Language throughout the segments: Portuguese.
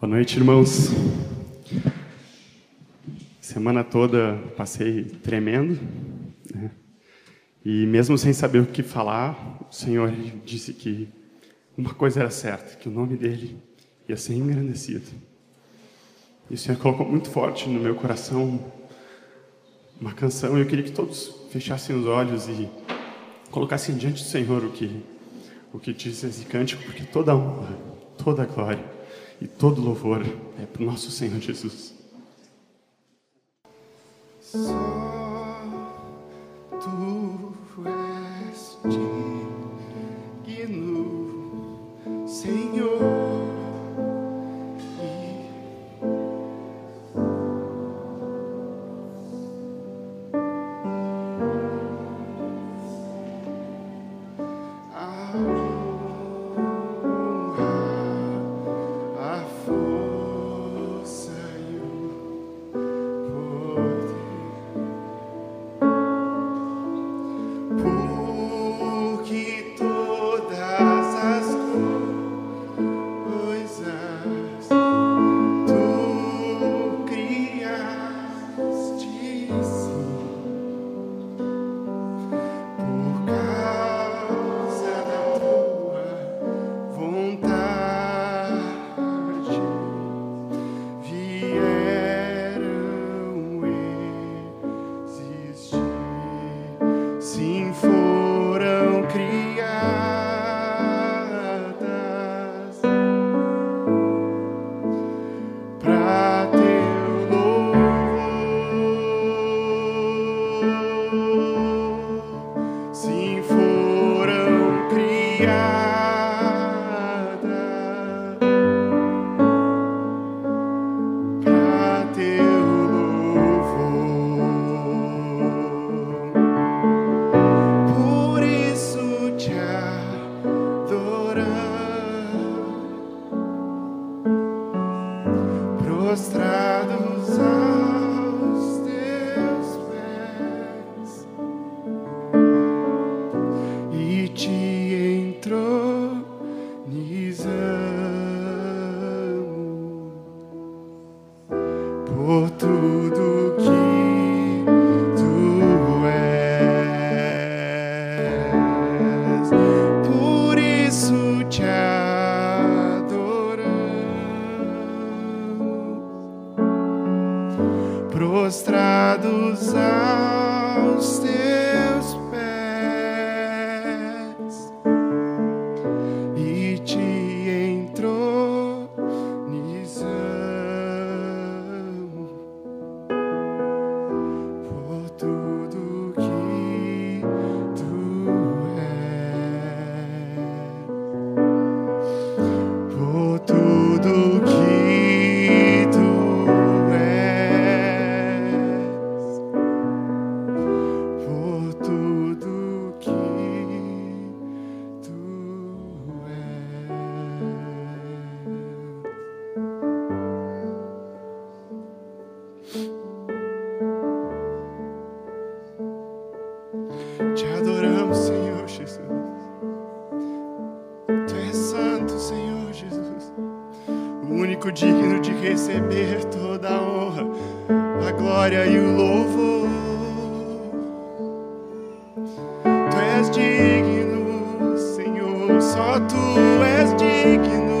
Boa noite, irmãos. Semana toda passei tremendo, né? e mesmo sem saber o que falar, o Senhor disse que uma coisa era certa, que o nome dele ia ser engrandecido. E o Senhor colocou muito forte no meu coração uma canção, e eu queria que todos fechassem os olhos e colocassem diante do Senhor o que o que diz esse cântico, porque toda honra, toda glória e todo louvor é para o nosso Senhor Jesus. Digno de receber toda a honra, a glória e o louvor. Tu és digno, Senhor. Só tu és digno.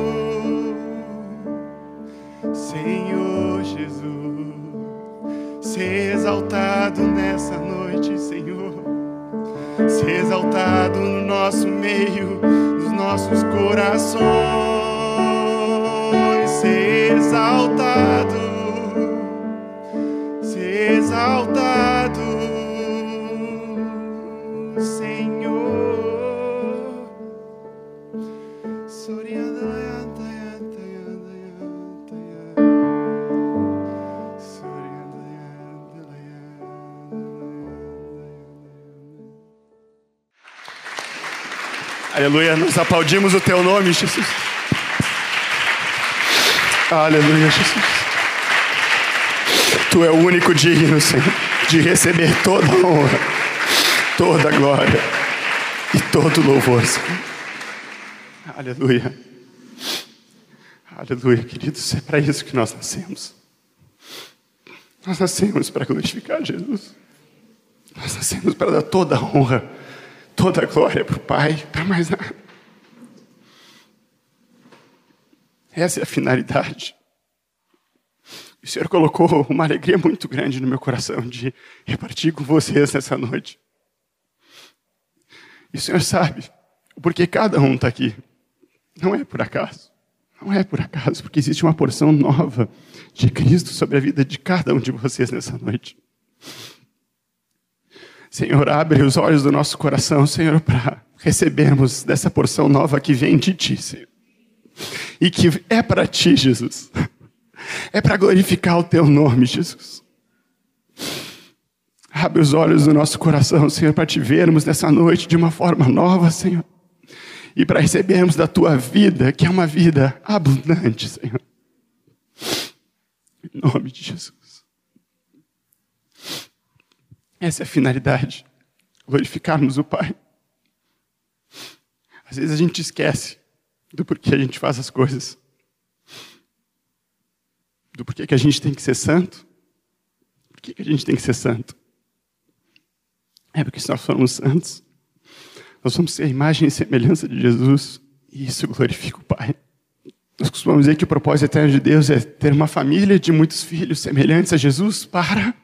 Senhor Jesus, ser exaltado nessa noite, Senhor ser exaltado no nosso meio, nos nossos corações, exaltado, ser exaltado, Senhor. Aleluia, nós aplaudimos o teu nome, Jesus. Aleluia, Jesus. Tu é o único digno, Senhor, de receber toda a honra, toda a glória e todo o louvor, Senhor. Aleluia. Aleluia, queridos, é para isso que nós nascemos. Nós nascemos para glorificar Jesus. Nós nascemos para dar toda a honra, toda a glória para o Pai, para mais nada. Essa é a finalidade. O Senhor colocou uma alegria muito grande no meu coração de repartir com vocês nessa noite. E o Senhor sabe porque cada um está aqui. Não é por acaso. Não é por acaso, porque existe uma porção nova de Cristo sobre a vida de cada um de vocês nessa noite. Senhor, abre os olhos do nosso coração, Senhor, para recebermos dessa porção nova que vem de Ti, Senhor. E que é para Ti, Jesus. É para glorificar o Teu nome, Jesus. Abre os olhos do nosso coração, Senhor, para te vermos nessa noite de uma forma nova, Senhor e para recebermos da tua vida, que é uma vida abundante, Senhor. Em nome de Jesus. Essa é a finalidade, glorificarmos o Pai. Às vezes a gente esquece do porquê a gente faz as coisas, do porquê que a gente tem que ser santo. Por que a gente tem que ser santo? É porque se nós formos santos, nós vamos ser a imagem e semelhança de Jesus, e isso glorifica o Pai. Nós costumamos dizer que o propósito eterno de Deus é ter uma família de muitos filhos semelhantes a Jesus para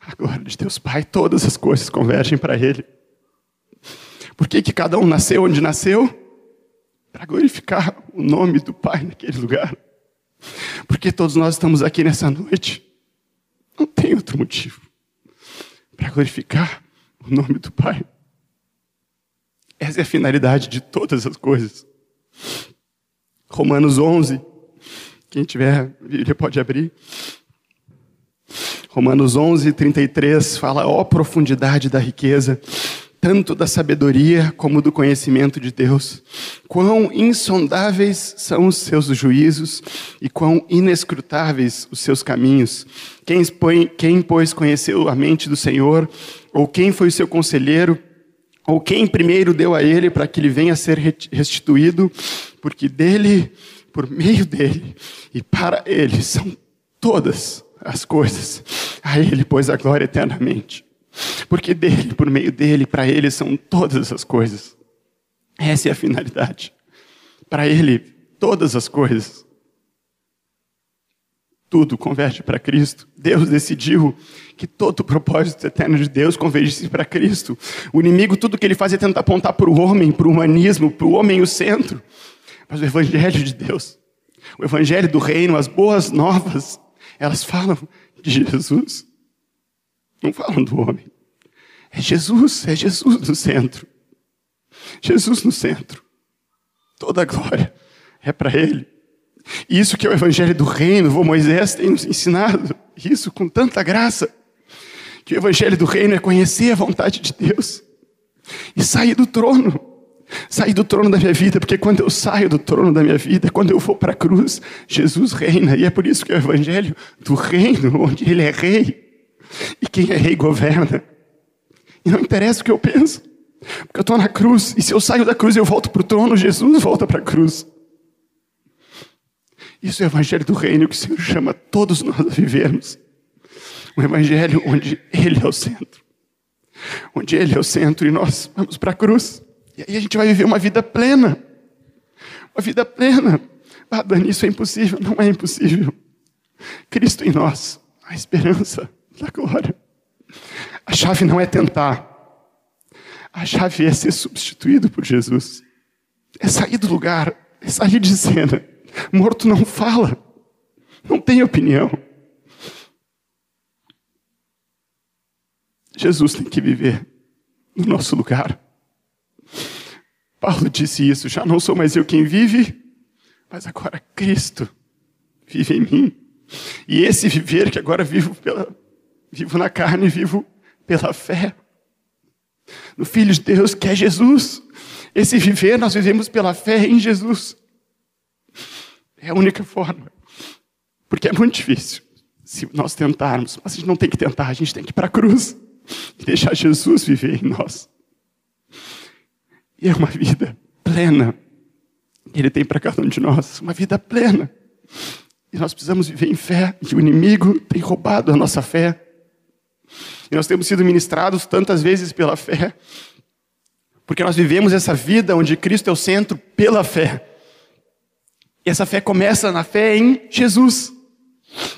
a glória de Deus Pai. Todas as coisas convergem para Ele. Por que, que cada um nasceu onde nasceu? Para glorificar o nome do Pai naquele lugar. Porque todos nós estamos aqui nessa noite. Não tem outro motivo. Para glorificar o nome do Pai. Essa é a finalidade de todas as coisas. Romanos 11. Quem tiver Bíblia pode abrir. Romanos 11, 33 fala: ó profundidade da riqueza, tanto da sabedoria como do conhecimento de Deus. Quão insondáveis são os seus juízos e quão inescrutáveis os seus caminhos. Quem, expõe, quem pois, conheceu a mente do Senhor? Ou quem foi o seu conselheiro? ou quem primeiro deu a ele para que ele venha a ser restituído, porque dele, por meio dele e para ele são todas as coisas. A ele, pois, a glória eternamente. Porque dele, por meio dele, para ele são todas as coisas. Essa é a finalidade. Para ele, todas as coisas. Tudo converte para Cristo. Deus decidiu que todo o propósito eterno de Deus convergisse para Cristo. O inimigo, tudo que ele faz é tentar apontar para o homem, para o humanismo, para o homem o centro. Mas o Evangelho de Deus, o Evangelho do Reino, as boas novas, elas falam de Jesus. Não falam do homem. É Jesus, é Jesus no centro. Jesus no centro. Toda a glória é para Ele. Isso que é o Evangelho do Reino, o Moisés tem nos ensinado, isso com tanta graça que o evangelho do reino é conhecer a vontade de Deus e sair do trono. Sair do trono da minha vida, porque quando eu saio do trono da minha vida, quando eu vou para a cruz, Jesus reina, e é por isso que é o evangelho do reino, onde ele é rei, e quem é rei governa. E não interessa o que eu penso, porque eu estou na cruz, e se eu saio da cruz e eu volto para o trono, Jesus volta para a cruz. Isso é o evangelho do reino que o Senhor chama todos nós a vivermos. Um evangelho onde Ele é o centro. Onde Ele é o centro e nós vamos para a cruz. E aí a gente vai viver uma vida plena. Uma vida plena. Ah, Dani, isso é impossível. Não é impossível. Cristo em nós, a esperança da glória. A chave não é tentar. A chave é ser substituído por Jesus. É sair do lugar, é sair de cena. Morto não fala, não tem opinião. Jesus tem que viver no nosso lugar. Paulo disse isso: já não sou mais eu quem vive, mas agora Cristo vive em mim. E esse viver que agora vivo, pela, vivo na carne, vivo pela fé no Filho de Deus que é Jesus. Esse viver nós vivemos pela fé em Jesus. É a única forma. Porque é muito difícil se nós tentarmos. Mas a gente não tem que tentar, a gente tem que ir para a cruz e deixar Jesus viver em nós. E é uma vida plena. que Ele tem para cada um de nós, uma vida plena. E nós precisamos viver em fé, e o inimigo tem roubado a nossa fé. E nós temos sido ministrados tantas vezes pela fé, porque nós vivemos essa vida onde Cristo é o centro pela fé. E essa fé começa na fé em Jesus,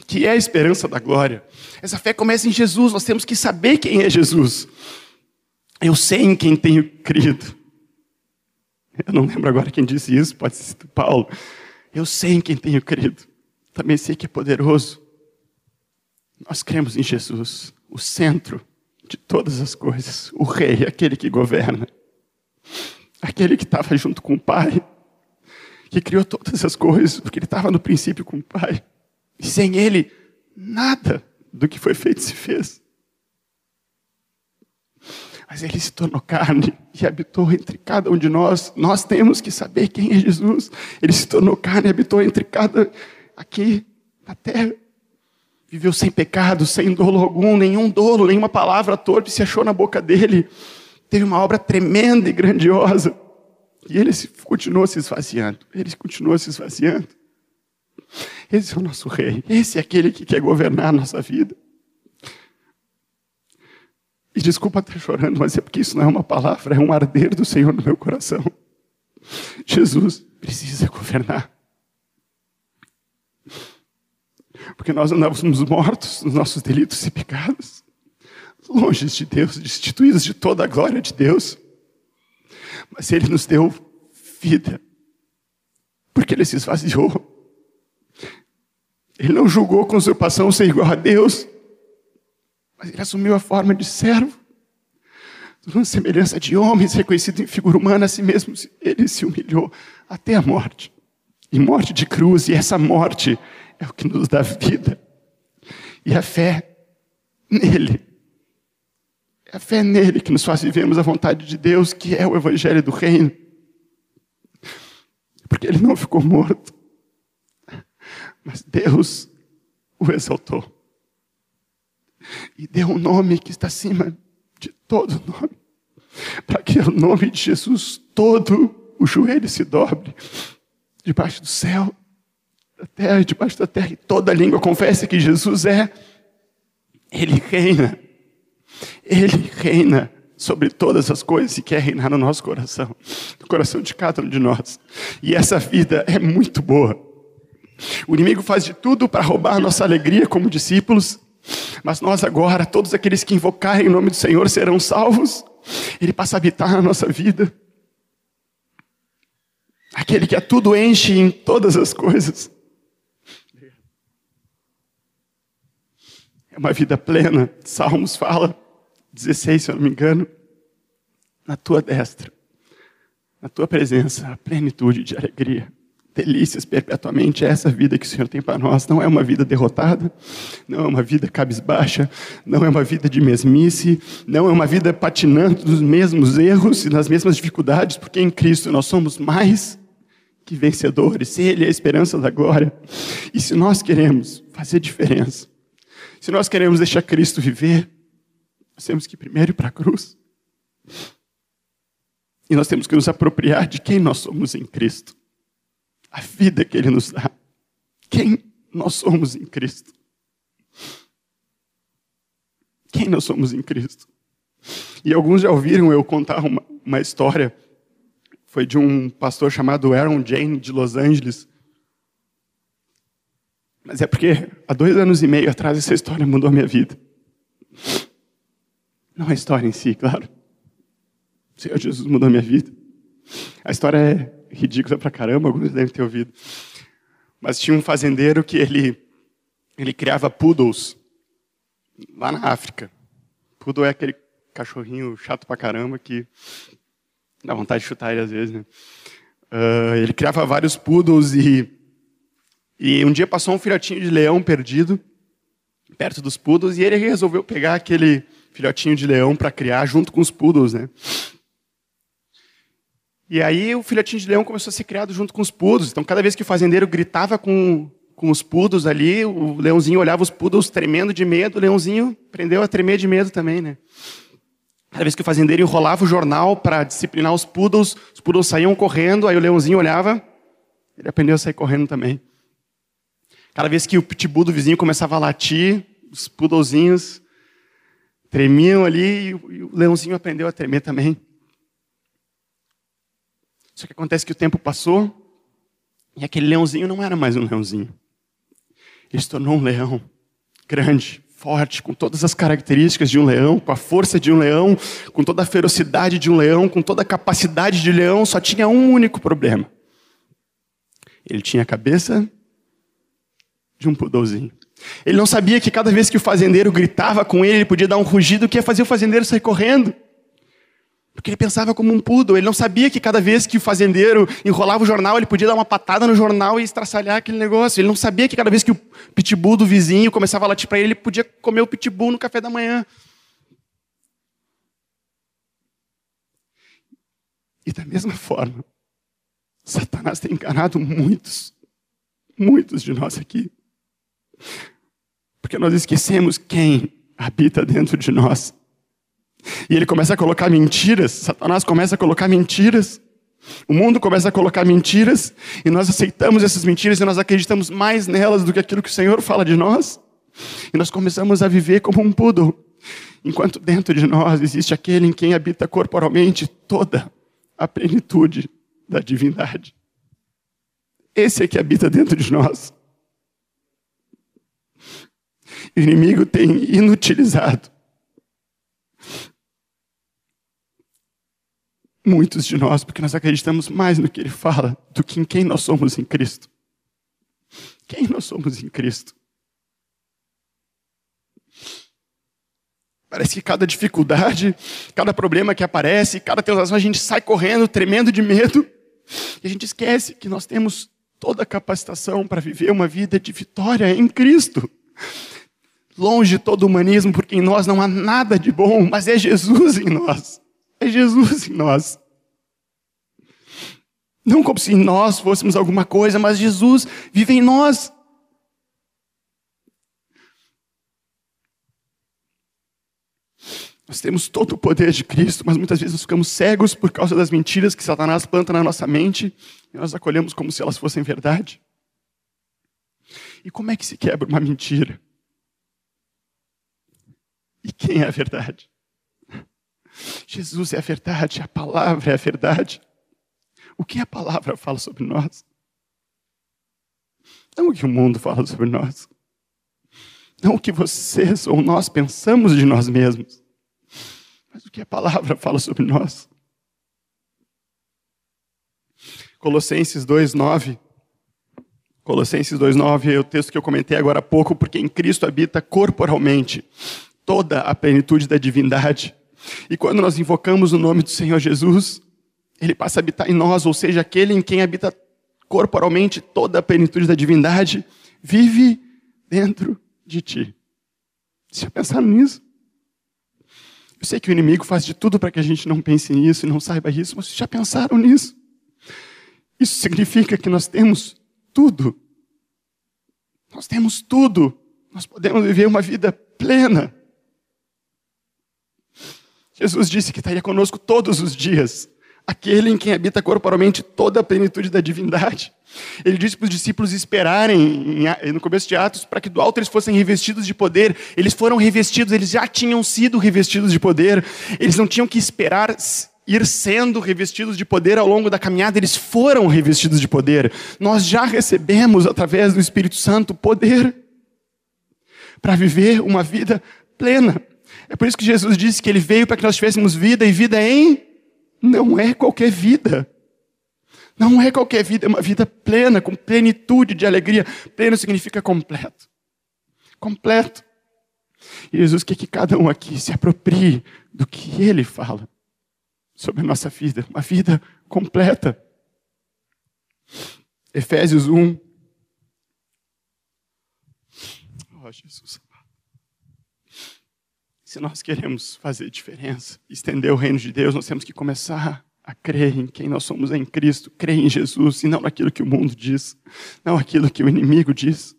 que é a esperança da glória. Essa fé começa em Jesus, nós temos que saber quem é Jesus. Eu sei em quem tenho crido. Eu não lembro agora quem disse isso, pode ser Paulo. Eu sei em quem tenho crido. Também sei que é poderoso. Nós cremos em Jesus, o centro de todas as coisas, o Rei, aquele que governa, aquele que estava junto com o Pai, que criou todas as coisas, porque ele estava no princípio com o Pai. E sem ele, nada do que foi feito se fez. Mas ele se tornou carne e habitou entre cada um de nós. Nós temos que saber quem é Jesus. Ele se tornou carne e habitou entre cada aqui na terra. Viveu sem pecado, sem dolo algum, nenhum dolo, nenhuma palavra torpe se achou na boca dele. Teve uma obra tremenda e grandiosa. E ele continuou se esvaziando. Ele continuou se esvaziando. Esse é o nosso rei. Esse é aquele que quer governar a nossa vida. E desculpa estar chorando, mas é porque isso não é uma palavra, é um arder do Senhor no meu coração. Jesus precisa governar. Porque nós andávamos mortos nos nossos delitos e pecados, longe de Deus, destituídos de toda a glória de Deus. Mas Ele nos deu vida, porque Ele se esvaziou. Ele não julgou com usurpação ser igual a Deus, mas ele assumiu a forma de servo, uma semelhança de homens, reconhecido em figura humana, a si mesmo, ele se humilhou até a morte. E morte de cruz, e essa morte é o que nos dá vida. E a fé nele. É a fé nele que nos faz vivermos a vontade de Deus, que é o evangelho do reino. Porque ele não ficou morto. Mas Deus o exaltou e deu um nome que está acima de todo nome, para que o nome de Jesus todo o joelho se dobre debaixo do céu, da terra, debaixo da terra, e toda língua confesse que Jesus é. Ele reina. Ele reina sobre todas as coisas e quer reinar no nosso coração, no coração de cada um de nós. E essa vida é muito boa. O inimigo faz de tudo para roubar nossa alegria como discípulos, mas nós agora, todos aqueles que invocarem o nome do Senhor serão salvos. Ele passa a habitar na nossa vida. Aquele que a tudo enche em todas as coisas. É uma vida plena. Salmos fala, 16, se eu não me engano, na tua destra, na tua presença, a plenitude de alegria delícias perpetuamente. É essa vida que o Senhor tem para nós. Não é uma vida derrotada, não é uma vida cabisbaixa, não é uma vida de mesmice, não é uma vida patinando nos mesmos erros e nas mesmas dificuldades, porque em Cristo nós somos mais que vencedores. Ele é a esperança da glória. E se nós queremos fazer diferença, se nós queremos deixar Cristo viver, nós temos que primeiro ir para a cruz. E nós temos que nos apropriar de quem nós somos em Cristo a vida que Ele nos dá. Quem nós somos em Cristo. Quem nós somos em Cristo. E alguns já ouviram eu contar uma, uma história. Foi de um pastor chamado Aaron Jane, de Los Angeles. Mas é porque há dois anos e meio atrás essa história mudou a minha vida. Não a história em si, claro. O Senhor Jesus mudou a minha vida. A história é ridícula pra caramba, alguns devem ter ouvido. Mas tinha um fazendeiro que ele, ele criava poodles lá na África. Poodle é aquele cachorrinho chato pra caramba que dá vontade de chutar ele às vezes, né? Uh, ele criava vários poodles e, e um dia passou um filhotinho de leão perdido perto dos poodles e ele resolveu pegar aquele filhotinho de leão para criar junto com os poodles, né? E aí o filhotinho de leão começou a ser criado junto com os pudos. Então, cada vez que o fazendeiro gritava com, com os pudos ali, o leãozinho olhava os pudos tremendo de medo, o leãozinho aprendeu a tremer de medo também, né? Cada vez que o fazendeiro enrolava o jornal para disciplinar os poodles, os poodles saíam correndo, aí o leãozinho olhava, Ele aprendeu a sair correndo também. Cada vez que o pitbull do vizinho começava a latir, os poodlezinhos tremiam ali e o leãozinho aprendeu a tremer também. Só que acontece que o tempo passou e aquele leãozinho não era mais um leãozinho. Ele se tornou um leão grande, forte, com todas as características de um leão, com a força de um leão, com toda a ferocidade de um leão, com toda a capacidade de leão, só tinha um único problema. Ele tinha a cabeça de um pudolzinho. Ele não sabia que cada vez que o fazendeiro gritava com ele, ele podia dar um rugido que ia fazer o fazendeiro sair correndo. Porque ele pensava como um poodle. Ele não sabia que cada vez que o fazendeiro enrolava o jornal, ele podia dar uma patada no jornal e estraçalhar aquele negócio. Ele não sabia que cada vez que o pitbull do vizinho começava a latir para ele, ele podia comer o pitbull no café da manhã. E da mesma forma, Satanás tem enganado muitos, muitos de nós aqui. Porque nós esquecemos quem habita dentro de nós. E ele começa a colocar mentiras, Satanás começa a colocar mentiras. O mundo começa a colocar mentiras e nós aceitamos essas mentiras e nós acreditamos mais nelas do que aquilo que o Senhor fala de nós. E nós começamos a viver como um poodle, enquanto dentro de nós existe aquele em quem habita corporalmente toda a plenitude da divindade. Esse é que habita dentro de nós. O inimigo tem inutilizado muitos de nós, porque nós acreditamos mais no que ele fala do que em quem nós somos em Cristo. Quem nós somos em Cristo? Parece que cada dificuldade, cada problema que aparece, cada tentação, a gente sai correndo, tremendo de medo, e a gente esquece que nós temos toda a capacitação para viver uma vida de vitória em Cristo. Longe de todo humanismo, porque em nós não há nada de bom, mas é Jesus em nós. É Jesus em nós. Não como se nós fôssemos alguma coisa, mas Jesus vive em nós. Nós temos todo o poder de Cristo, mas muitas vezes nós ficamos cegos por causa das mentiras que Satanás planta na nossa mente e nós acolhemos como se elas fossem verdade. E como é que se quebra uma mentira? E quem é a verdade? Jesus é a verdade, a palavra é a verdade. O que a palavra fala sobre nós? Não o que o mundo fala sobre nós. Não o que vocês ou nós pensamos de nós mesmos. Mas o que a palavra fala sobre nós. Colossenses 2:9 Colossenses 2:9 é o texto que eu comentei agora há pouco, porque em Cristo habita corporalmente toda a plenitude da divindade. E quando nós invocamos o nome do Senhor Jesus, ele passa a habitar em nós, ou seja, aquele em quem habita corporalmente toda a plenitude da divindade, vive dentro de ti. Você já pensaram nisso? Eu sei que o inimigo faz de tudo para que a gente não pense nisso e não saiba isso, mas vocês já pensaram nisso? Isso significa que nós temos tudo. Nós temos tudo. Nós podemos viver uma vida plena. Jesus disse que estaria conosco todos os dias, aquele em quem habita corporalmente toda a plenitude da divindade. Ele disse para os discípulos esperarem no começo de Atos para que do alto eles fossem revestidos de poder. Eles foram revestidos, eles já tinham sido revestidos de poder. Eles não tinham que esperar ir sendo revestidos de poder ao longo da caminhada, eles foram revestidos de poder. Nós já recebemos através do Espírito Santo poder para viver uma vida plena. É por isso que Jesus disse que ele veio para que nós tivéssemos vida e vida em. Não é qualquer vida. Não é qualquer vida, é uma vida plena, com plenitude de alegria. Pleno significa completo. Completo. E Jesus quer que cada um aqui se aproprie do que ele fala sobre a nossa vida, uma vida completa. Efésios 1. Oh, Jesus. Se nós queremos fazer diferença, estender o reino de Deus, nós temos que começar a crer em quem nós somos em Cristo, crer em Jesus e não naquilo que o mundo diz, não aquilo que o inimigo diz.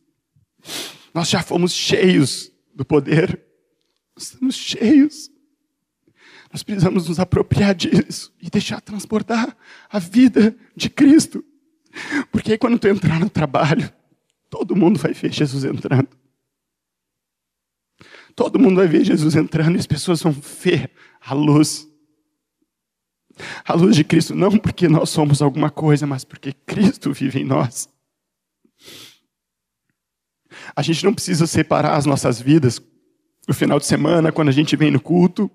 Nós já fomos cheios do poder, estamos cheios. Nós precisamos nos apropriar disso e deixar transportar a vida de Cristo. Porque aí quando tu entrar no trabalho, todo mundo vai ver Jesus entrando. Todo mundo vai ver Jesus entrando e as pessoas vão ver a luz. A luz de Cristo, não porque nós somos alguma coisa, mas porque Cristo vive em nós. A gente não precisa separar as nossas vidas no final de semana, quando a gente vem no culto,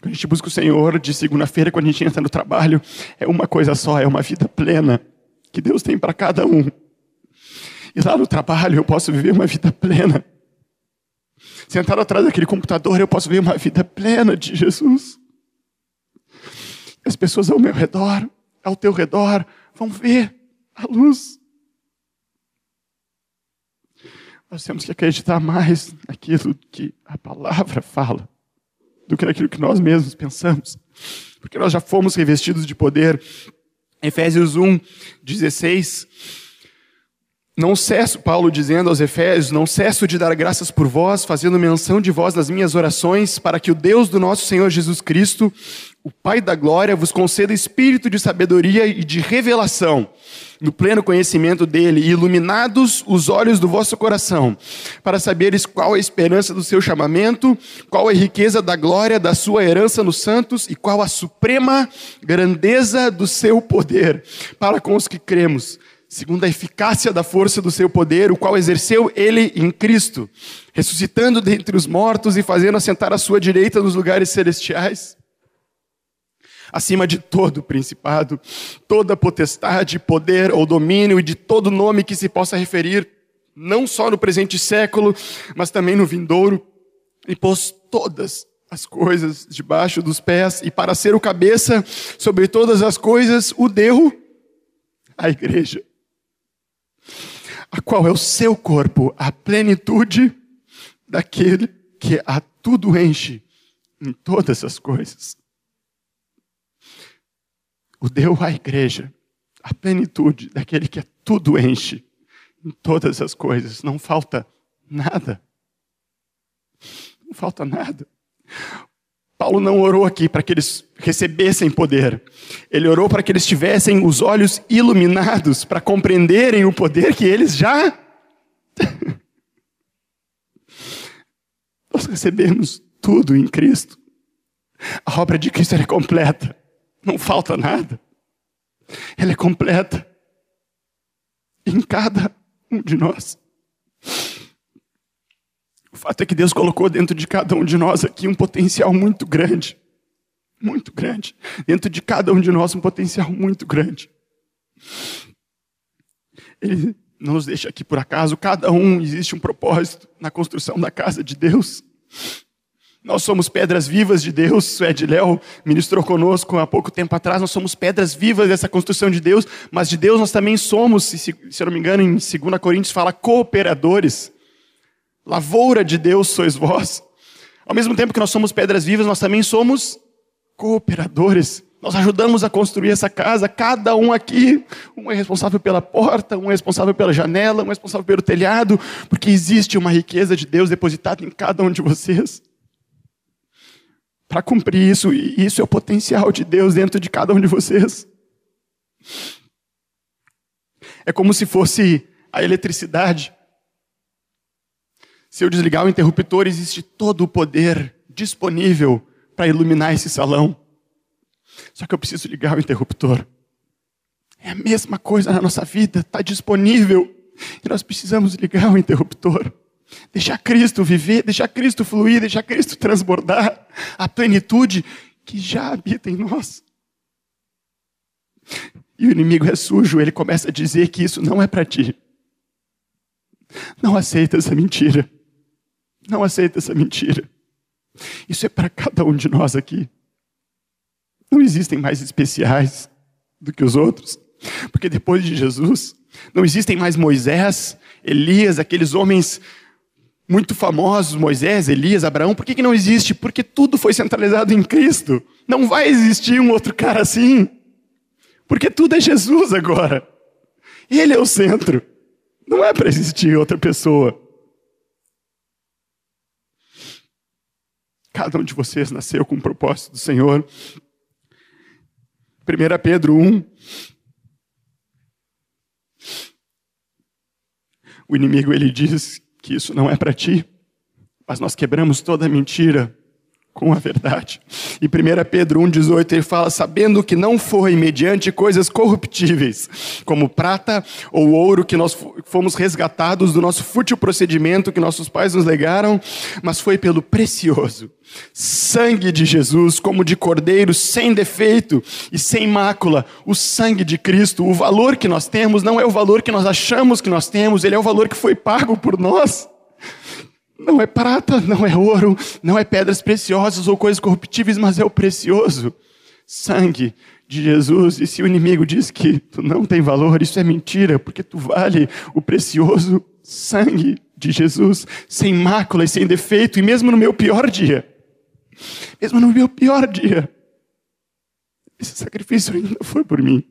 quando a gente busca o Senhor, de segunda-feira, quando a gente entra no trabalho. É uma coisa só, é uma vida plena que Deus tem para cada um. E lá no trabalho eu posso viver uma vida plena. Sentado atrás daquele computador eu posso viver uma vida plena de Jesus. As pessoas ao meu redor, ao teu redor, vão ver a luz. Nós temos que acreditar mais naquilo que a palavra fala do que naquilo que nós mesmos pensamos. Porque nós já fomos revestidos de poder. Efésios 1, 16. Não cesso, Paulo dizendo aos Efésios, não cesso de dar graças por vós, fazendo menção de vós nas minhas orações, para que o Deus do nosso Senhor Jesus Cristo, o Pai da glória vos conceda espírito de sabedoria e de revelação, no pleno conhecimento dele, e iluminados os olhos do vosso coração, para saberes qual a esperança do seu chamamento, qual a riqueza da glória da sua herança nos santos e qual a suprema grandeza do seu poder, para com os que cremos, segundo a eficácia da força do seu poder, o qual exerceu ele em Cristo, ressuscitando dentre os mortos e fazendo assentar à sua direita nos lugares celestiais. Acima de todo principado, toda potestade, poder ou domínio e de todo nome que se possa referir, não só no presente século, mas também no vindouro, e pôs todas as coisas debaixo dos pés, e para ser o cabeça sobre todas as coisas, o deu à igreja, a qual é o seu corpo, a plenitude daquele que a tudo enche em todas as coisas o deu à igreja a plenitude daquele que é tudo enche em todas as coisas. Não falta nada. Não falta nada. Paulo não orou aqui para que eles recebessem poder. Ele orou para que eles tivessem os olhos iluminados para compreenderem o poder que eles já. Nós recebemos tudo em Cristo. A obra de Cristo é completa. Não falta nada. Ela é completa em cada um de nós. O fato é que Deus colocou dentro de cada um de nós aqui um potencial muito grande. Muito grande. Dentro de cada um de nós um potencial muito grande. Ele não nos deixa aqui por acaso, cada um existe um propósito na construção da casa de Deus. Nós somos pedras vivas de Deus. O Ed Léo ministrou conosco há pouco tempo atrás. Nós somos pedras vivas dessa construção de Deus, mas de Deus nós também somos, se, eu não me engano, em 2 Coríntios fala cooperadores. Lavoura de Deus sois vós. Ao mesmo tempo que nós somos pedras vivas, nós também somos cooperadores. Nós ajudamos a construir essa casa, cada um aqui. Um é responsável pela porta, um é responsável pela janela, um é responsável pelo telhado, porque existe uma riqueza de Deus depositada em cada um de vocês para cumprir isso, e isso é o potencial de Deus dentro de cada um de vocês. É como se fosse a eletricidade. Se eu desligar o interruptor, existe todo o poder disponível para iluminar esse salão. Só que eu preciso ligar o interruptor. É a mesma coisa na nossa vida, está disponível. E nós precisamos ligar o interruptor. Deixar Cristo viver, deixar Cristo fluir, deixar Cristo transbordar a plenitude que já habita em nós. E o inimigo é sujo, ele começa a dizer que isso não é para ti. Não aceita essa mentira. Não aceita essa mentira. Isso é para cada um de nós aqui. Não existem mais especiais do que os outros, porque depois de Jesus, não existem mais Moisés, Elias, aqueles homens muito famosos, Moisés, Elias, Abraão, por que, que não existe? Porque tudo foi centralizado em Cristo. Não vai existir um outro cara assim. Porque tudo é Jesus agora. Ele é o centro. Não é para existir outra pessoa. Cada um de vocês nasceu com o propósito do Senhor. 1 Pedro 1. O inimigo ele diz que isso não é para ti, mas nós quebramos toda mentira com a verdade. E 1 Pedro 1,18 ele fala: sabendo que não foi mediante coisas corruptíveis, como prata ou ouro, que nós fomos resgatados do nosso fútil procedimento que nossos pais nos legaram, mas foi pelo precioso sangue de Jesus, como de cordeiro, sem defeito e sem mácula, o sangue de Cristo. O valor que nós temos não é o valor que nós achamos que nós temos, ele é o valor que foi pago por nós. Não é prata, não é ouro, não é pedras preciosas ou coisas corruptíveis, mas é o precioso sangue de Jesus. E se o inimigo diz que tu não tem valor, isso é mentira, porque tu vale o precioso sangue de Jesus, sem mácula e sem defeito, e mesmo no meu pior dia, mesmo no meu pior dia, esse sacrifício ainda foi por mim,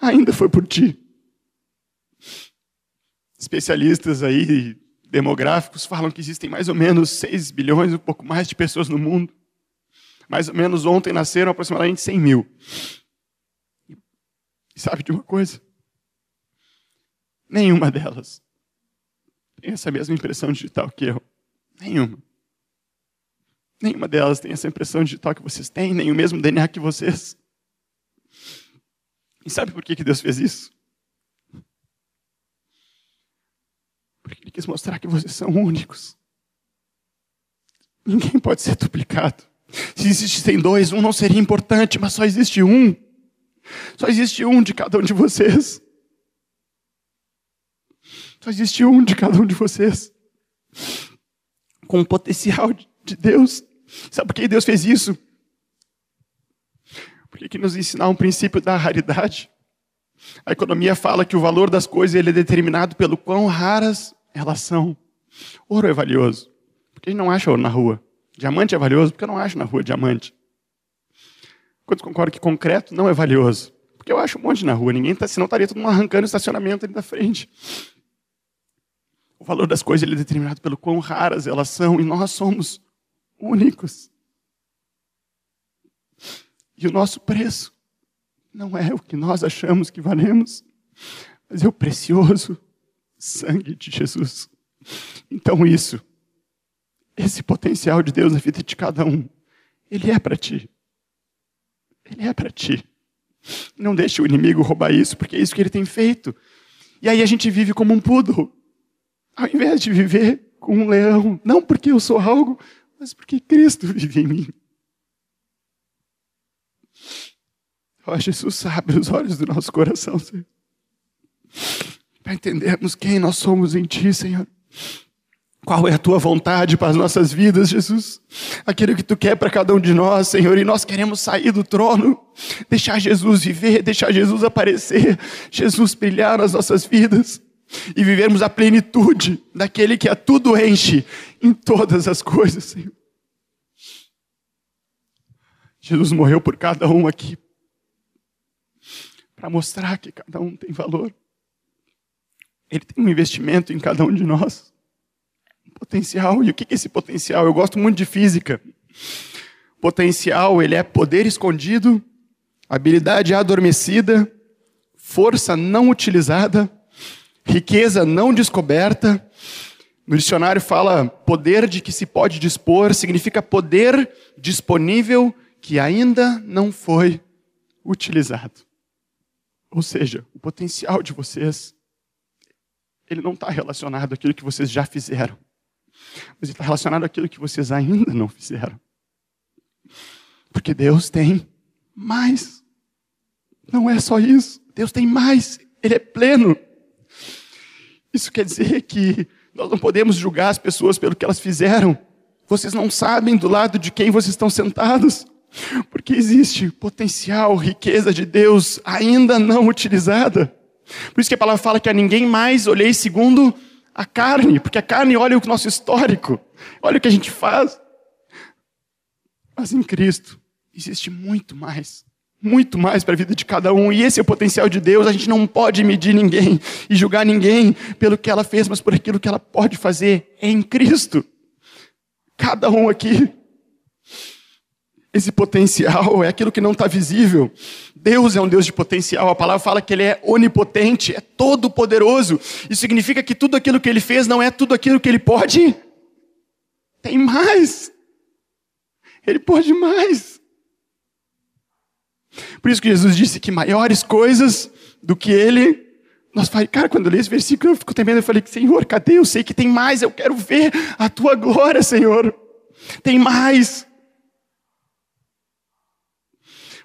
ainda foi por ti. Especialistas aí demográficos falam que existem mais ou menos 6 bilhões, um pouco mais de pessoas no mundo. Mais ou menos ontem nasceram aproximadamente 100 mil. E sabe de uma coisa? Nenhuma delas tem essa mesma impressão digital que eu. Nenhuma. Nenhuma delas tem essa impressão digital que vocês têm, nem o mesmo DNA que vocês. E sabe por que Deus fez isso? Porque ele quis mostrar que vocês são únicos. Ninguém pode ser duplicado. Se existissem dois, um não seria importante, mas só existe um. Só existe um de cada um de vocês. Só existe um de cada um de vocês. Com o potencial de Deus. Sabe por que Deus fez isso? Porque que nos ensinar um princípio da raridade. A economia fala que o valor das coisas ele é determinado pelo quão raras elas são. Ouro é valioso, porque a gente não acha ouro na rua. Diamante é valioso, porque eu não acho na rua diamante. Quantos concordam que concreto não é valioso? Porque eu acho um monte na rua, ninguém tá, senão estaria todo mundo arrancando o estacionamento ali da frente. O valor das coisas ele é determinado pelo quão raras elas são, e nós somos únicos. E o nosso preço não é o que nós achamos que valemos, mas é o precioso sangue de Jesus. Então, isso, esse potencial de Deus na vida de cada um, ele é para ti. Ele é para ti. Não deixe o inimigo roubar isso, porque é isso que ele tem feito. E aí a gente vive como um poodle, ao invés de viver como um leão. Não porque eu sou algo, mas porque Cristo vive em mim. Ó oh, Jesus, abre os olhos do nosso coração, Senhor para entendermos quem nós somos em Ti, Senhor. Qual é a tua vontade para as nossas vidas, Jesus? Aquilo que tu quer para cada um de nós, Senhor, e nós queremos sair do trono, deixar Jesus viver, deixar Jesus aparecer, Jesus brilhar nas nossas vidas e vivermos a plenitude daquele que a tudo enche em todas as coisas, Senhor. Jesus morreu por cada um aqui para mostrar que cada um tem valor. Ele tem um investimento em cada um de nós. Um potencial. E o que é esse potencial? Eu gosto muito de física. Potencial, ele é poder escondido, habilidade adormecida, força não utilizada, riqueza não descoberta. No dicionário fala poder de que se pode dispor, significa poder disponível que ainda não foi utilizado. Ou seja, o potencial de vocês ele não está relacionado àquilo que vocês já fizeram, mas ele está relacionado àquilo que vocês ainda não fizeram. Porque Deus tem mais. Não é só isso. Deus tem mais. Ele é pleno. Isso quer dizer que nós não podemos julgar as pessoas pelo que elas fizeram. Vocês não sabem do lado de quem vocês estão sentados. Porque existe potencial, riqueza de Deus ainda não utilizada. Por isso que a palavra fala que a ninguém mais olhei segundo a carne, porque a carne olha o nosso histórico, olha o que a gente faz. Mas em Cristo existe muito mais, muito mais para a vida de cada um, e esse é o potencial de Deus. A gente não pode medir ninguém e julgar ninguém pelo que ela fez, mas por aquilo que ela pode fazer em Cristo. Cada um aqui. Esse potencial é aquilo que não está visível. Deus é um Deus de potencial. A palavra fala que Ele é onipotente, é todo poderoso. Isso significa que tudo aquilo que Ele fez não é tudo aquilo que Ele pode. Tem mais. Ele pode mais. Por isso que Jesus disse que maiores coisas do que Ele nós falei, cara, quando eu li esse versículo, eu fico temendo, eu falei, Senhor, cadê? Eu sei que tem mais, eu quero ver a tua glória, Senhor. Tem mais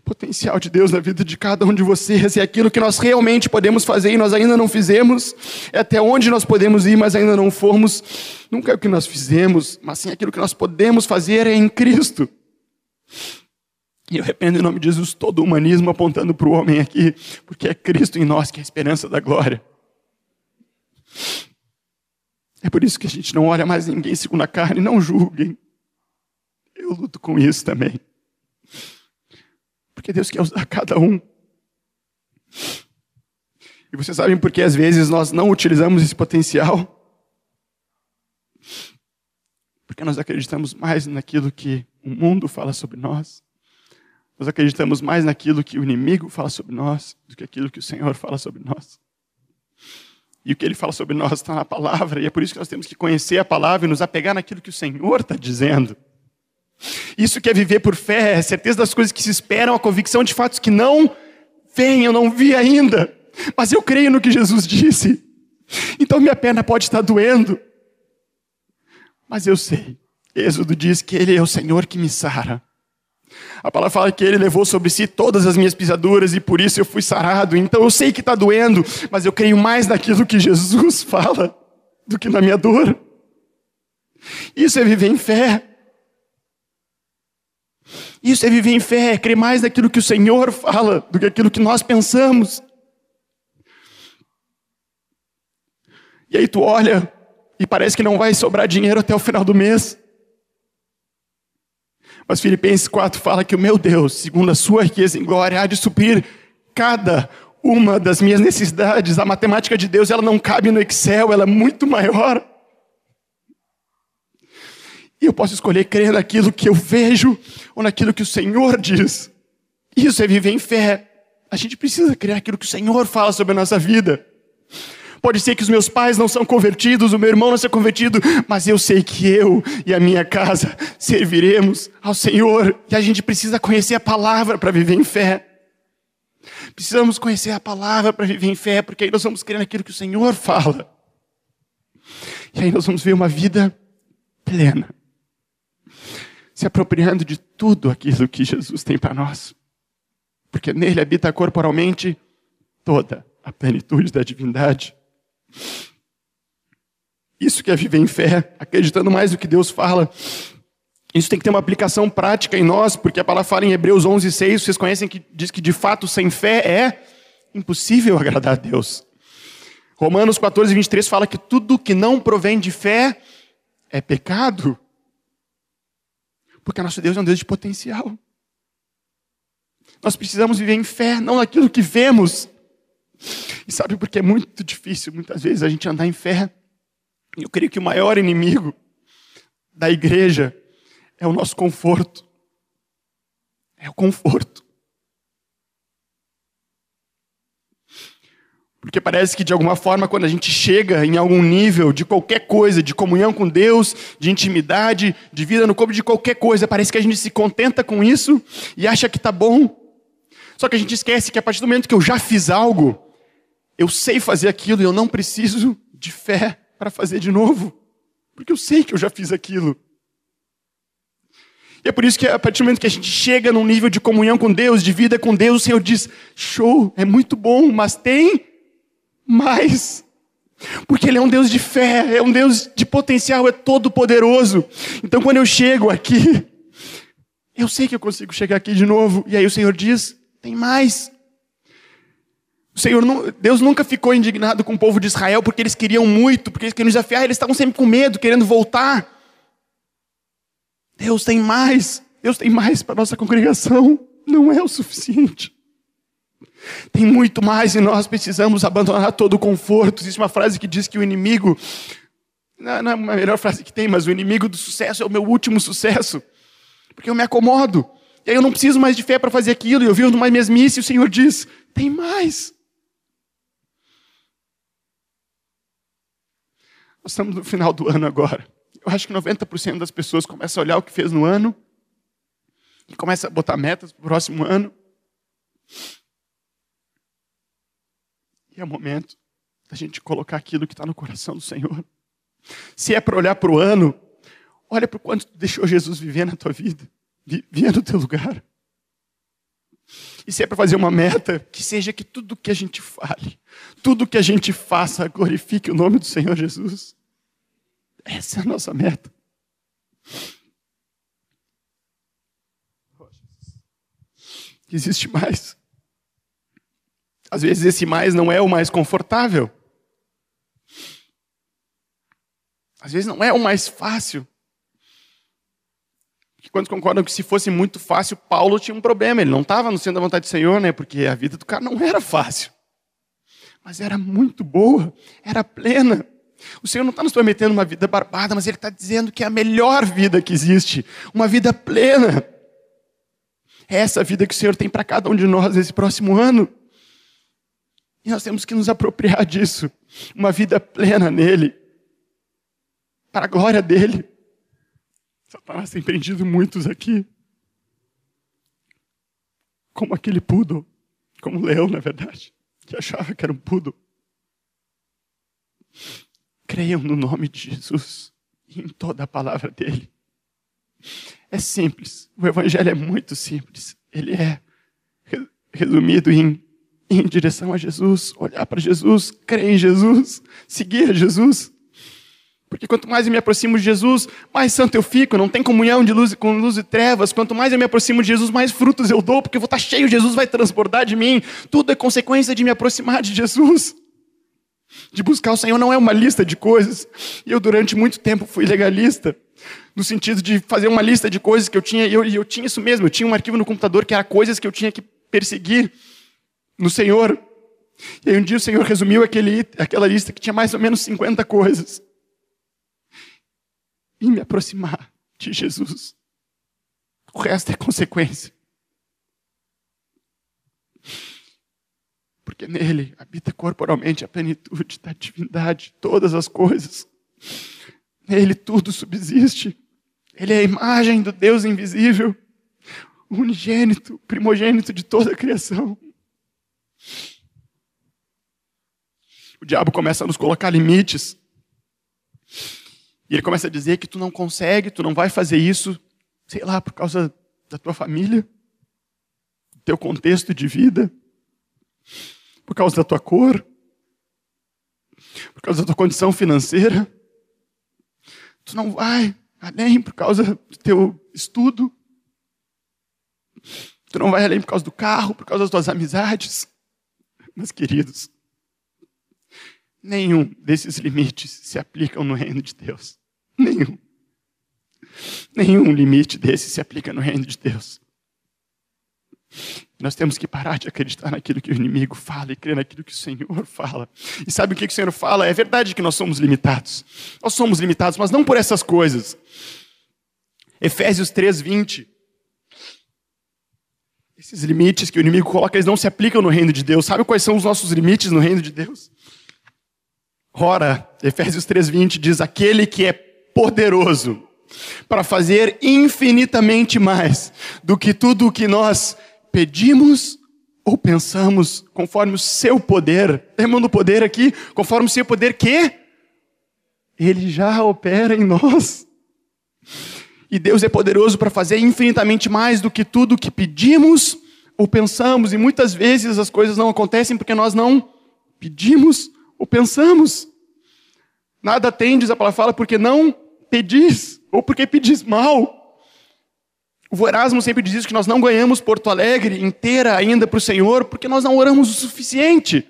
potencial de Deus na vida de cada um de vocês, é aquilo que nós realmente podemos fazer e nós ainda não fizemos, é até onde nós podemos ir, mas ainda não fomos. Nunca é o que nós fizemos, mas sim aquilo que nós podemos fazer é em Cristo. E eu repreendo em nome de Jesus todo o humanismo apontando para o homem aqui, porque é Cristo em nós que é a esperança da glória. É por isso que a gente não olha mais ninguém segundo a carne, não julguem. Eu luto com isso também. Porque Deus quer usar cada um. E vocês sabem por que às vezes nós não utilizamos esse potencial? Porque nós acreditamos mais naquilo que o mundo fala sobre nós. Nós acreditamos mais naquilo que o inimigo fala sobre nós do que aquilo que o Senhor fala sobre nós. E o que ele fala sobre nós está na palavra, e é por isso que nós temos que conhecer a palavra e nos apegar naquilo que o Senhor está dizendo. Isso que é viver por fé, é certeza das coisas que se esperam, a convicção de fatos que não vêm, eu não vi ainda. Mas eu creio no que Jesus disse. Então minha perna pode estar doendo. Mas eu sei. Êxodo diz que Ele é o Senhor que me sara. A palavra fala que Ele levou sobre si todas as minhas pisaduras e por isso eu fui sarado. Então eu sei que está doendo, mas eu creio mais naquilo que Jesus fala do que na minha dor. Isso é viver em fé. Isso é viver em fé, é crer mais naquilo que o Senhor fala do que aquilo que nós pensamos. E aí tu olha e parece que não vai sobrar dinheiro até o final do mês. Mas Filipenses 4 fala que o meu Deus, segundo a sua riqueza em glória, há de suprir cada uma das minhas necessidades. A matemática de Deus, ela não cabe no Excel, ela é muito maior. E eu posso escolher crer naquilo que eu vejo ou naquilo que o Senhor diz. Isso é viver em fé. A gente precisa crer naquilo que o Senhor fala sobre a nossa vida. Pode ser que os meus pais não são convertidos, o meu irmão não seja convertido, mas eu sei que eu e a minha casa serviremos ao Senhor. E a gente precisa conhecer a palavra para viver em fé. Precisamos conhecer a palavra para viver em fé, porque aí nós vamos crer naquilo que o Senhor fala. E aí nós vamos ver uma vida plena se apropriando de tudo aquilo que Jesus tem para nós. Porque nele habita corporalmente toda a plenitude da divindade. Isso que é viver em fé, acreditando mais no que Deus fala. Isso tem que ter uma aplicação prática em nós, porque a palavra fala em Hebreus 11, 6, vocês conhecem que diz que de fato sem fé é impossível agradar a Deus. Romanos 14, 23 fala que tudo que não provém de fé é pecado. Porque nosso Deus é um Deus de potencial. Nós precisamos viver em fé, não naquilo que vemos. E sabe por que é muito difícil, muitas vezes, a gente andar em fé? Eu creio que o maior inimigo da igreja é o nosso conforto. É o conforto. Porque parece que de alguma forma, quando a gente chega em algum nível de qualquer coisa, de comunhão com Deus, de intimidade, de vida no corpo, de qualquer coisa, parece que a gente se contenta com isso e acha que está bom. Só que a gente esquece que a partir do momento que eu já fiz algo, eu sei fazer aquilo e eu não preciso de fé para fazer de novo. Porque eu sei que eu já fiz aquilo. E é por isso que a partir do momento que a gente chega num nível de comunhão com Deus, de vida com Deus, o Senhor diz: show, é muito bom, mas tem mais. Porque Ele é um Deus de fé, é um Deus de potencial, é todo poderoso. Então quando eu chego aqui, eu sei que eu consigo chegar aqui de novo. E aí o Senhor diz: tem mais. O Senhor, Deus nunca ficou indignado com o povo de Israel porque eles queriam muito, porque eles queriam desafiar, eles estavam sempre com medo, querendo voltar. Deus tem mais, Deus tem mais para nossa congregação, não é o suficiente. Tem muito mais e nós precisamos abandonar todo o conforto. Existe uma frase que diz que o inimigo, não é a melhor frase que tem, mas o inimigo do sucesso é o meu último sucesso. Porque eu me acomodo. E aí eu não preciso mais de fé para fazer aquilo, e eu vivo numa mesmice, e o Senhor diz: tem mais. Nós estamos no final do ano agora. Eu acho que 90% das pessoas começam a olhar o que fez no ano e começa a botar metas para o próximo ano. E é o momento da gente colocar aquilo que está no coração do Senhor. Se é para olhar para o ano, olha para o quanto tu deixou Jesus viver na tua vida, vivia no teu lugar. E se é para fazer uma meta, que seja que tudo que a gente fale, tudo que a gente faça, glorifique o nome do Senhor Jesus. Essa é a nossa meta. Existe mais. Às vezes esse mais não é o mais confortável. Às vezes não é o mais fácil. Porque quantos concordam que se fosse muito fácil, Paulo tinha um problema. Ele não estava no centro da vontade do Senhor, né? Porque a vida do cara não era fácil. Mas era muito boa, era plena. O Senhor não está nos prometendo uma vida barbada, mas Ele está dizendo que é a melhor vida que existe. Uma vida plena. É essa vida que o Senhor tem para cada um de nós nesse próximo ano. E nós temos que nos apropriar disso. Uma vida plena nele. Para a glória dele. Satanás tem prendido muitos aqui. Como aquele poodle. Como o leão, na verdade. Que achava que era um poodle. Creiam no nome de Jesus. E em toda a palavra dele. É simples. O evangelho é muito simples. Ele é resumido em em direção a Jesus, olhar para Jesus, crer em Jesus, seguir a Jesus. Porque quanto mais eu me aproximo de Jesus, mais santo eu fico. Não tem comunhão de luz com luz e trevas. Quanto mais eu me aproximo de Jesus, mais frutos eu dou, porque eu vou estar cheio, Jesus vai transbordar de mim. Tudo é consequência de me aproximar de Jesus. De buscar o Senhor não é uma lista de coisas. E eu, durante muito tempo, fui legalista. No sentido de fazer uma lista de coisas que eu tinha. E eu, eu tinha isso mesmo. Eu tinha um arquivo no computador que era coisas que eu tinha que perseguir no Senhor. E aí um dia o Senhor resumiu aquele, aquela lista que tinha mais ou menos 50 coisas. E me aproximar de Jesus. O resto é consequência. Porque nele habita corporalmente a plenitude da divindade, todas as coisas. Nele tudo subsiste. Ele é a imagem do Deus invisível, unigênito, primogênito de toda a criação. O diabo começa a nos colocar limites. E ele começa a dizer que tu não consegue, tu não vai fazer isso, sei lá, por causa da tua família, do teu contexto de vida, por causa da tua cor, por causa da tua condição financeira. Tu não vai além por causa do teu estudo. Tu não vai além por causa do carro, por causa das tuas amizades. Mas, queridos, nenhum desses limites se aplicam no reino de Deus. Nenhum. Nenhum limite desse se aplica no reino de Deus. Nós temos que parar de acreditar naquilo que o inimigo fala e crer naquilo que o Senhor fala. E sabe o que o Senhor fala? É verdade que nós somos limitados. Nós somos limitados, mas não por essas coisas. Efésios 3, 20 esses limites que o inimigo coloca, eles não se aplicam no reino de Deus. Sabe quais são os nossos limites no reino de Deus? Ora, Efésios 3:20 diz: "Aquele que é poderoso para fazer infinitamente mais do que tudo o que nós pedimos ou pensamos, conforme o seu poder. Do poder aqui? Conforme o seu poder que ele já opera em nós. E Deus é poderoso para fazer infinitamente mais do que tudo que pedimos ou pensamos, e muitas vezes as coisas não acontecem porque nós não pedimos ou pensamos. Nada tendes, a palavra fala, porque não pedis, ou porque pedis mal. O Erasmo sempre diz isso, que nós não ganhamos Porto Alegre inteira ainda para o Senhor, porque nós não oramos o suficiente.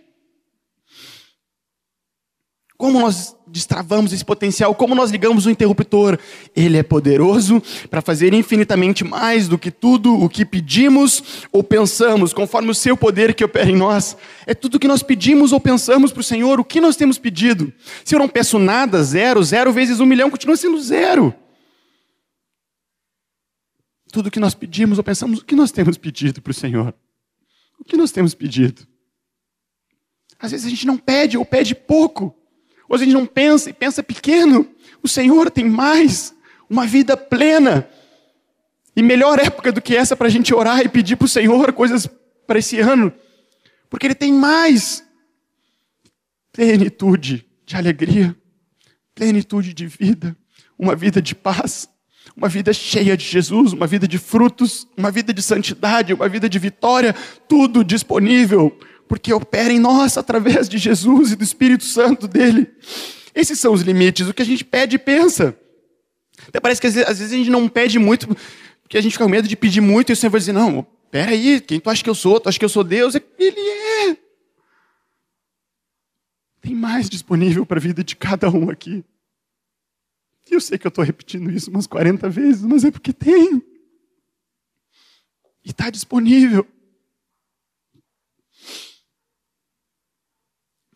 Como nós destravamos esse potencial? Como nós ligamos o interruptor? Ele é poderoso para fazer infinitamente mais do que tudo o que pedimos ou pensamos, conforme o seu poder que opera em nós. É tudo o que nós pedimos ou pensamos para o Senhor. O que nós temos pedido? Se eu não peço nada, zero, zero vezes um milhão continua sendo zero. tudo que nós pedimos ou pensamos, o que nós temos pedido para o Senhor? O que nós temos pedido? Às vezes a gente não pede ou pede pouco. Ou a gente não pensa e pensa pequeno. O Senhor tem mais, uma vida plena. E melhor época do que essa para a gente orar e pedir para o Senhor coisas para esse ano. Porque Ele tem mais. Plenitude de alegria, plenitude de vida, uma vida de paz, uma vida cheia de Jesus, uma vida de frutos, uma vida de santidade, uma vida de vitória, tudo disponível porque opera em nós através de Jesus e do Espírito Santo dele. Esses são os limites, o que a gente pede e pensa. Até parece que às vezes, a gente não pede muito, porque a gente fica com medo de pedir muito e o Senhor vai dizer: Não, peraí, quem tu acha que eu sou? Tu acha que eu sou Deus? Ele é. Tem mais disponível para a vida de cada um aqui. E eu sei que eu estou repetindo isso umas 40 vezes, mas é porque tem. E está disponível.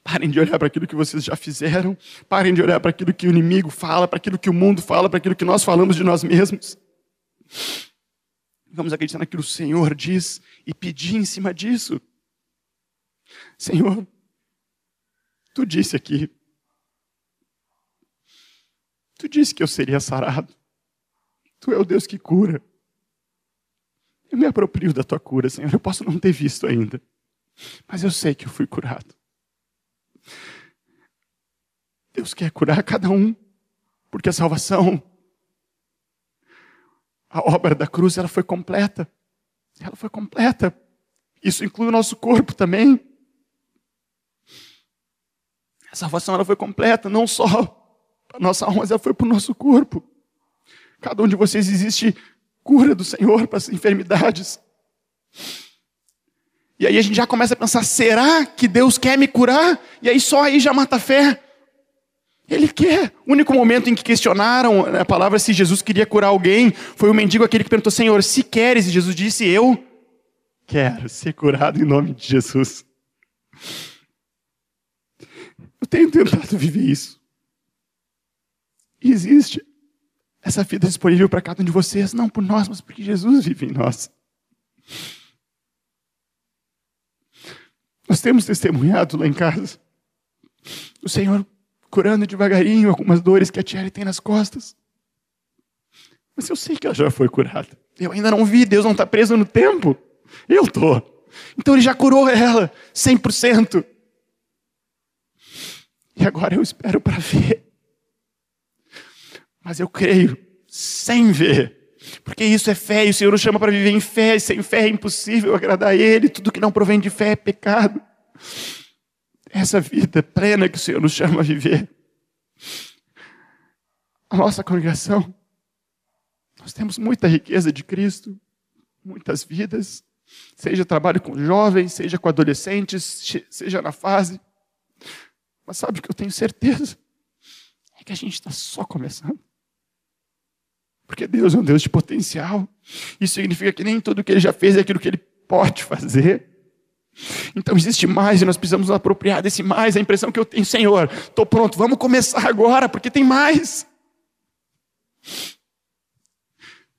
Parem de olhar para aquilo que vocês já fizeram. Parem de olhar para aquilo que o inimigo fala, para aquilo que o mundo fala, para aquilo que nós falamos de nós mesmos. Vamos acreditar naquilo que o Senhor diz e pedir em cima disso. Senhor, tu disse aqui. Tu disse que eu seria sarado. Tu é o Deus que cura. Eu me aproprio da tua cura, Senhor. Eu posso não ter visto ainda. Mas eu sei que eu fui curado. Deus quer curar cada um, porque a salvação, a obra da cruz, ela foi completa. Ela foi completa. Isso inclui o nosso corpo também. A salvação ela foi completa, não só para a nossa alma, mas ela foi para o nosso corpo. Cada um de vocês existe cura do Senhor para as enfermidades. E aí a gente já começa a pensar: será que Deus quer me curar? E aí só aí já mata a fé. Ele quer. O único momento em que questionaram a palavra se Jesus queria curar alguém foi o mendigo aquele que perguntou: Senhor, se queres? E Jesus disse: Eu quero ser curado em nome de Jesus. Eu tenho tentado viver isso. E existe essa vida disponível para cada um de vocês, não por nós, mas porque Jesus vive em nós. Nós temos testemunhado lá em casa o Senhor curando devagarinho algumas dores que a Thierry tem nas costas. Mas eu sei que ela já foi curada. Eu ainda não vi, Deus não está preso no tempo. Eu estou. Então ele já curou ela, 100%. E agora eu espero para ver. Mas eu creio, sem ver. Porque isso é fé, e o Senhor nos chama para viver em fé, e sem fé é impossível agradar a Ele, tudo que não provém de fé é pecado. Essa vida plena que o Senhor nos chama a viver. A nossa congregação, nós temos muita riqueza de Cristo, muitas vidas, seja trabalho com jovens, seja com adolescentes, seja na fase. Mas sabe o que eu tenho certeza? É que a gente está só começando. Porque Deus é um Deus de potencial. Isso significa que nem tudo que Ele já fez é aquilo que Ele pode fazer. Então existe mais e nós precisamos nos apropriar desse mais. A impressão que eu tenho, Senhor, estou pronto, vamos começar agora, porque tem mais.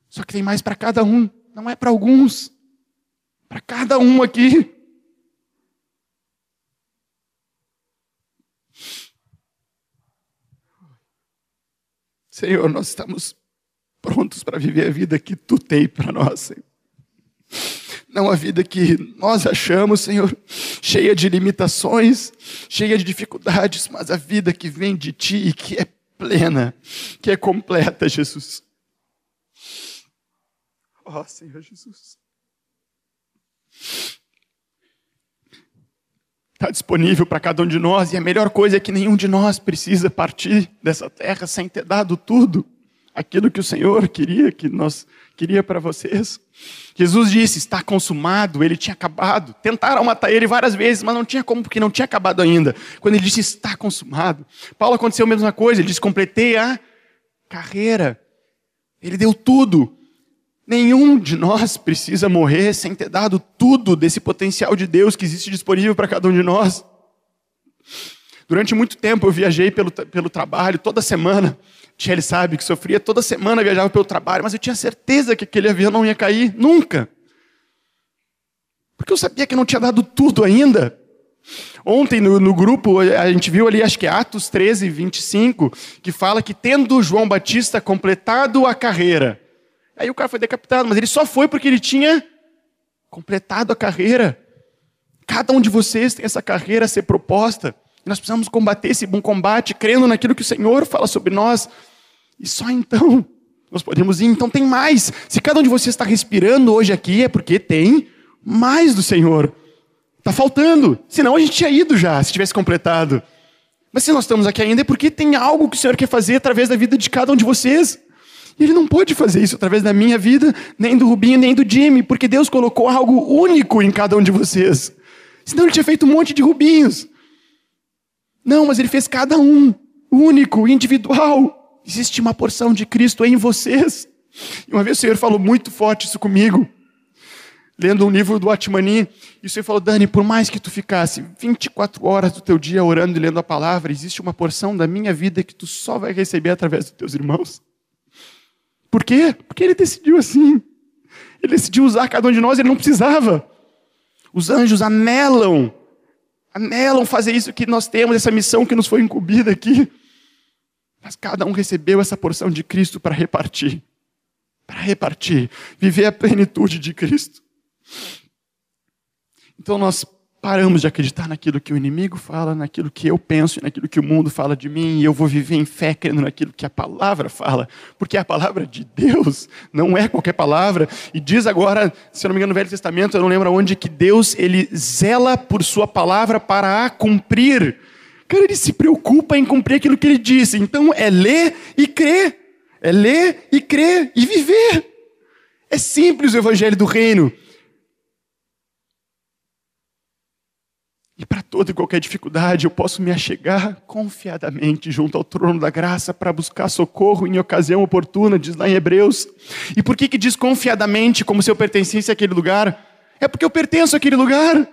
Só que tem mais para cada um, não é para alguns, para cada um aqui. Senhor, nós estamos prontos para viver a vida que tu tem para nós, Senhor. Não a vida que nós achamos, Senhor, cheia de limitações, cheia de dificuldades, mas a vida que vem de ti e que é plena, que é completa, Jesus. Ó oh, Senhor Jesus. Está disponível para cada um de nós, e a melhor coisa é que nenhum de nós precisa partir dessa terra sem ter dado tudo aquilo que o Senhor queria que nós queria para vocês. Jesus disse: "Está consumado", ele tinha acabado. Tentaram matar ele várias vezes, mas não tinha como porque não tinha acabado ainda. Quando ele disse: "Está consumado". Paulo aconteceu a mesma coisa, ele disse: "Completei a carreira". Ele deu tudo. Nenhum de nós precisa morrer sem ter dado tudo desse potencial de Deus que existe disponível para cada um de nós. Durante muito tempo eu viajei pelo, pelo trabalho, toda semana. Ele sabe que sofria, toda semana viajava pelo trabalho, mas eu tinha certeza que aquele avião não ia cair, nunca. Porque eu sabia que não tinha dado tudo ainda. Ontem no, no, grupo a gente viu ali, acho que é Atos 13, 25, que fala que tendo João Batista completado a carreira, aí o cara foi decapitado, mas ele só foi porque ele tinha completado a carreira. Cada um de vocês tem essa carreira a ser proposta. Nós precisamos combater esse bom combate, crendo naquilo que o Senhor fala sobre nós. E só então nós podemos ir. Então tem mais. Se cada um de vocês está respirando hoje aqui, é porque tem mais do Senhor. Está faltando. Senão a gente tinha ido já, se tivesse completado. Mas se nós estamos aqui ainda, é porque tem algo que o Senhor quer fazer através da vida de cada um de vocês. E Ele não pode fazer isso através da minha vida, nem do Rubinho, nem do Jimmy, porque Deus colocou algo único em cada um de vocês. Senão Ele tinha feito um monte de Rubinhos. Não, mas Ele fez cada um, único, individual. Existe uma porção de Cristo em vocês. E uma vez o Senhor falou muito forte isso comigo lendo um livro do Atmani, e o Senhor falou, Dani, por mais que tu ficasse 24 horas do teu dia orando e lendo a palavra, existe uma porção da minha vida que tu só vai receber através dos teus irmãos. Por quê? Porque ele decidiu assim. Ele decidiu usar cada um de nós, ele não precisava. Os anjos anelam, anelam fazer isso que nós temos, essa missão que nos foi incumbida aqui. Mas cada um recebeu essa porção de Cristo para repartir. Para repartir, viver a plenitude de Cristo. Então nós paramos de acreditar naquilo que o inimigo fala, naquilo que eu penso, naquilo que o mundo fala de mim, e eu vou viver em fé crendo naquilo que a palavra fala, porque a palavra de Deus, não é qualquer palavra. E diz agora, se eu não me engano, no Velho Testamento, eu não lembro onde, que Deus ele zela por sua palavra para a cumprir. Cara, ele se preocupa em cumprir aquilo que ele disse. Então é ler e crer. É ler e crer e viver. É simples o evangelho do reino. E para toda e qualquer dificuldade, eu posso me achegar confiadamente junto ao trono da graça para buscar socorro em ocasião oportuna, diz lá em Hebreus. E por que, que diz confiadamente, como se eu pertencesse àquele lugar? É porque eu pertenço àquele lugar.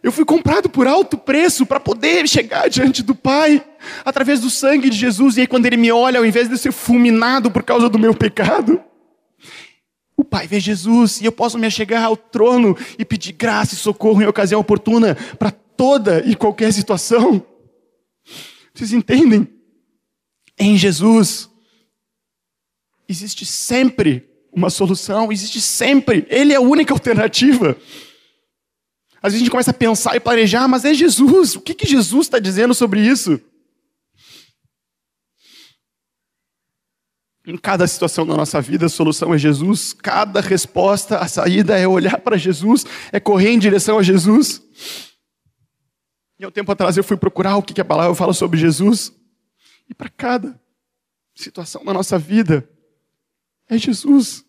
Eu fui comprado por alto preço para poder chegar diante do Pai, através do sangue de Jesus. E aí, quando Ele me olha, ao invés de ser fulminado por causa do meu pecado, o Pai vê Jesus e eu posso me achegar ao trono e pedir graça e socorro em ocasião oportuna para toda e qualquer situação. Vocês entendem? Em Jesus existe sempre uma solução, existe sempre. Ele é a única alternativa. Às vezes a gente começa a pensar e planejar, mas é Jesus. O que, que Jesus está dizendo sobre isso? Em cada situação da nossa vida, a solução é Jesus. Cada resposta, a saída é olhar para Jesus, é correr em direção a Jesus. E há um tempo atrás eu fui procurar o que a palavra fala sobre Jesus. E para cada situação da nossa vida, é Jesus.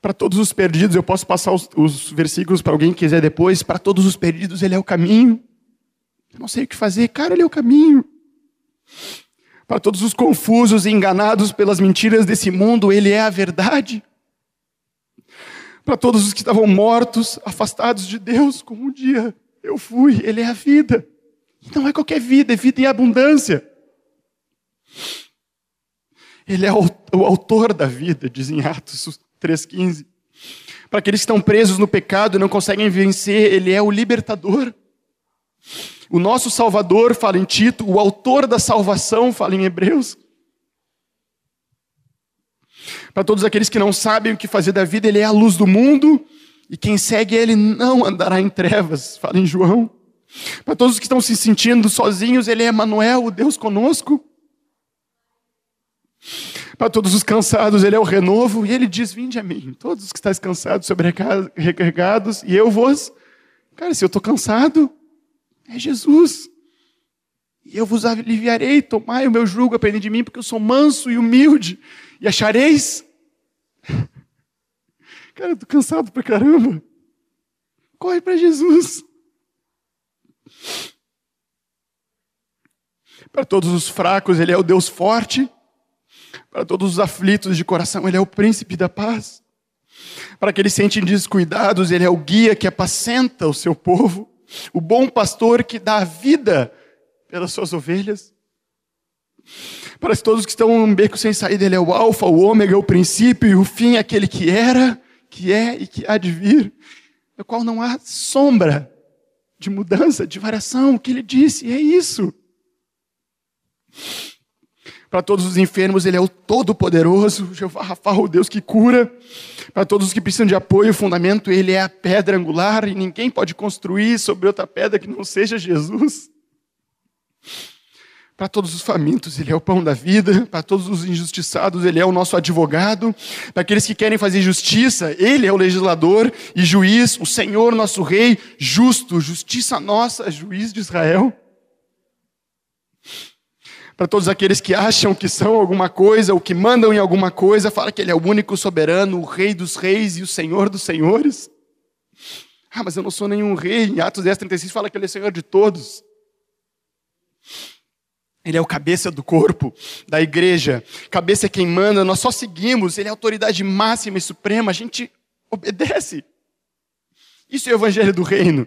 Para todos os perdidos, eu posso passar os, os versículos para alguém que quiser depois. Para todos os perdidos, Ele é o caminho. Eu não sei o que fazer, cara, Ele é o caminho. Para todos os confusos e enganados pelas mentiras desse mundo, Ele é a verdade. Para todos os que estavam mortos, afastados de Deus, como um dia eu fui, Ele é a vida. Não é qualquer vida, é vida em abundância. Ele é o autor da vida, diz em Atos 3,15. Para aqueles que estão presos no pecado e não conseguem vencer, Ele é o libertador. O nosso Salvador, fala em Tito, o autor da salvação, fala em Hebreus. Para todos aqueles que não sabem o que fazer da vida, Ele é a luz do mundo e quem segue ele não andará em trevas, fala em João. Para todos os que estão se sentindo sozinhos, ele é Emmanuel, o Deus conosco. Para todos os cansados, ele é o renovo, e ele diz: Vinde a mim, todos os que estáis cansados, sobrecarregados, e eu vos. Cara, se eu estou cansado, é Jesus. E eu vos aliviarei, tomai o meu jugo, aprendei de mim, porque eu sou manso e humilde, e achareis Cara, eu tô cansado pra caramba. Corre para Jesus. Para todos os fracos, Ele é o Deus forte. Para todos os aflitos de coração, Ele é o príncipe da paz. Para aqueles que sentem descuidados, Ele é o guia que apacenta o seu povo. O bom pastor que dá a vida pelas suas ovelhas. Para todos que estão num beco sem saída, Ele é o Alfa, o Ômega, o princípio e o fim, aquele que era, que é e que há de vir, no qual não há sombra de mudança, de variação. O que Ele disse é isso. Para todos os enfermos, Ele é o Todo-Poderoso, Jeová Rafa, o Deus que cura. Para todos os que precisam de apoio e fundamento, Ele é a pedra angular e ninguém pode construir sobre outra pedra que não seja Jesus. Para todos os famintos, Ele é o pão da vida. Para todos os injustiçados, Ele é o nosso advogado. Para aqueles que querem fazer justiça, Ele é o legislador e juiz, o Senhor, nosso Rei, justo, justiça nossa, juiz de Israel. Para todos aqueles que acham que são alguma coisa, ou que mandam em alguma coisa, fala que Ele é o único soberano, o Rei dos reis e o Senhor dos senhores. Ah, mas eu não sou nenhum rei. Em Atos 10, 36 fala que Ele é Senhor de todos. Ele é o cabeça do corpo, da igreja. Cabeça é quem manda, nós só seguimos. Ele é a autoridade máxima e suprema, a gente obedece. Isso é o evangelho do reino.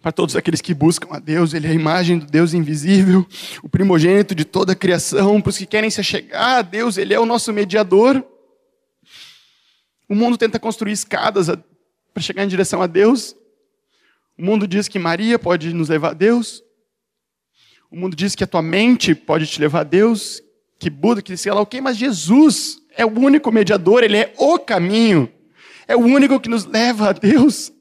Para todos aqueles que buscam a Deus, Ele é a imagem do Deus invisível, o primogênito de toda a criação. Para os que querem se achegar a Deus, Ele é o nosso mediador. O mundo tenta construir escadas para chegar em direção a Deus. O mundo diz que Maria pode nos levar a Deus. O mundo diz que a tua mente pode te levar a Deus, que Buda, que sei lá o quê, mas Jesus é o único mediador, ele é o caminho. É o único que nos leva a Deus.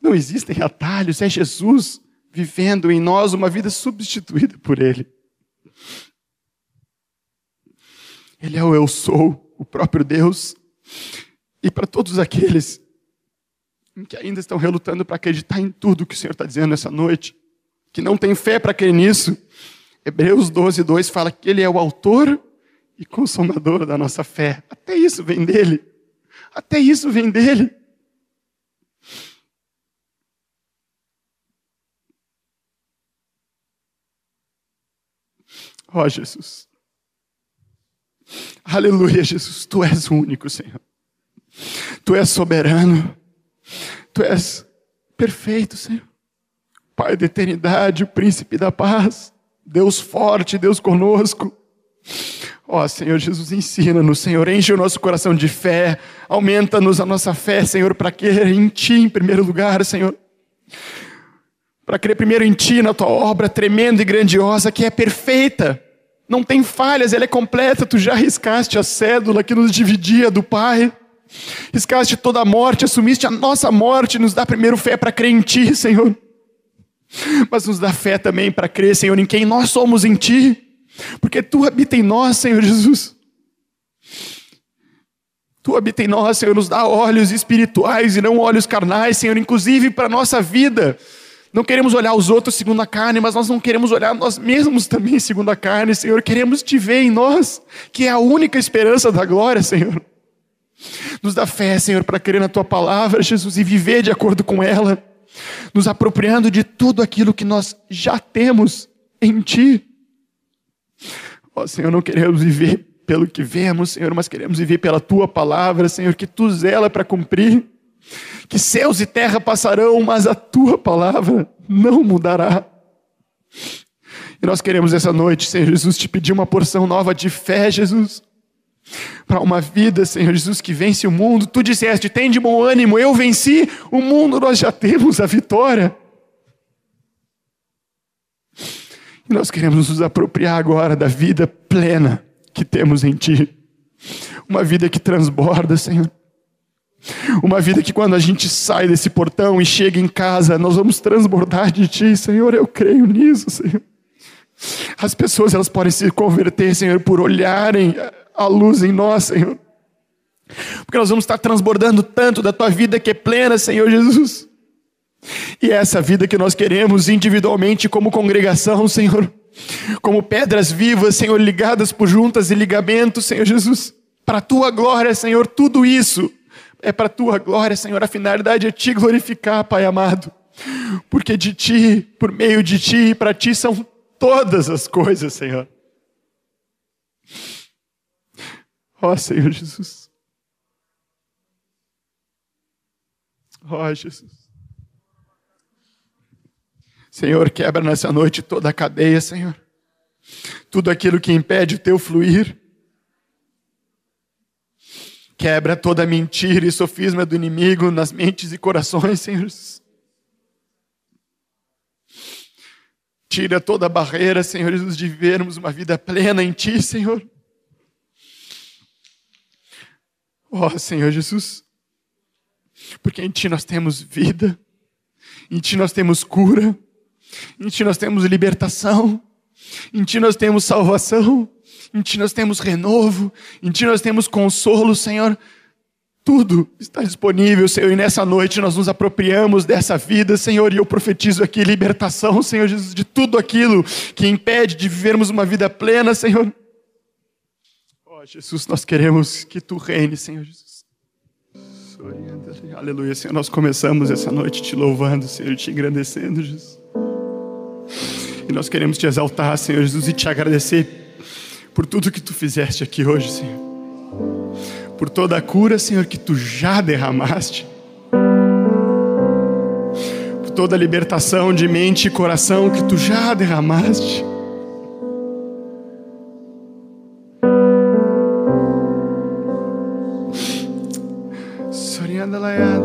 Não existem atalhos, é Jesus vivendo em nós uma vida substituída por ele. Ele é o eu sou, o próprio Deus. E para todos aqueles que ainda estão relutando para acreditar em tudo que o Senhor está dizendo essa noite, que não tem fé para crer nisso. Hebreus 12, 2 fala que Ele é o autor e consumador da nossa fé. Até isso vem dele. Até isso vem dele. Ó oh, Jesus. Aleluia, Jesus. Tu és o único, Senhor. Tu és soberano. Tu és perfeito, Senhor. Pai da eternidade, príncipe da paz, Deus forte, Deus conosco. Ó oh, Senhor Jesus, ensina-nos, Senhor, enche o nosso coração de fé, aumenta-nos a nossa fé, Senhor, para crer em Ti em primeiro lugar, Senhor. Para crer primeiro em Ti, na Tua obra tremenda e grandiosa, que é perfeita, não tem falhas, ela é completa. Tu já riscaste a cédula que nos dividia do Pai. Riscaste toda a morte, assumiste a nossa morte, nos dá primeiro fé para crer em Ti, Senhor. Mas nos dá fé também para crer, Senhor, em quem nós somos em Ti. Porque Tu habita em nós, Senhor Jesus. Tu habita em nós, Senhor, nos dá olhos espirituais e não olhos carnais, Senhor, inclusive para a nossa vida. Não queremos olhar os outros segundo a carne, mas nós não queremos olhar nós mesmos também segundo a carne, Senhor. Queremos te ver em nós, que é a única esperança da glória, Senhor. Nos dá fé, Senhor, para crer na tua palavra, Jesus, e viver de acordo com ela, nos apropriando de tudo aquilo que nós já temos em ti. Ó, oh, Senhor, não queremos viver pelo que vemos, Senhor, mas queremos viver pela tua palavra, Senhor, que tu zela para cumprir. Que céus e terra passarão, mas a tua palavra não mudará. E nós queremos essa noite, Senhor Jesus, te pedir uma porção nova de fé, Jesus para uma vida, Senhor Jesus, que vence o mundo. Tu disseste: tem de bom ânimo, eu venci o mundo, nós já temos a vitória. E nós queremos nos apropriar agora da vida plena que temos em Ti. Uma vida que transborda, Senhor. Uma vida que quando a gente sai desse portão e chega em casa, nós vamos transbordar de Ti, Senhor. Eu creio nisso, Senhor. As pessoas elas podem se converter, Senhor, por olharem a luz em nós, Senhor. Porque nós vamos estar transbordando tanto da tua vida que é plena, Senhor Jesus. E é essa vida que nós queremos individualmente como congregação, Senhor. Como pedras vivas, Senhor, ligadas por juntas e ligamentos, Senhor Jesus. Para a tua glória, Senhor, tudo isso é para a tua glória, Senhor. A finalidade é te glorificar, Pai amado. Porque de ti, por meio de ti e para ti são todas as coisas, Senhor. Ó oh, Senhor Jesus. Ó oh, Jesus. Senhor, quebra nessa noite toda a cadeia, Senhor. Tudo aquilo que impede o teu fluir. Quebra toda mentira e sofisma do inimigo nas mentes e corações, Senhor. Tira toda a barreira, Senhor Jesus, de vivermos uma vida plena em Ti, Senhor. Ó oh, Senhor Jesus, porque em Ti nós temos vida, em Ti nós temos cura, em Ti nós temos libertação, em Ti nós temos salvação, em Ti nós temos renovo, em Ti nós temos consolo, Senhor. Tudo está disponível, Senhor, e nessa noite nós nos apropriamos dessa vida, Senhor, e eu profetizo aqui libertação, Senhor Jesus, de tudo aquilo que impede de vivermos uma vida plena, Senhor. Jesus, nós queremos que Tu reine, Senhor Jesus. Aleluia, Senhor, nós começamos essa noite te louvando, Senhor, te engrandecendo, Jesus. E nós queremos te exaltar, Senhor Jesus, e te agradecer por tudo que tu fizeste aqui hoje, Senhor por toda a cura, Senhor, que tu já derramaste, por toda a libertação de mente e coração que tu já derramaste. the land.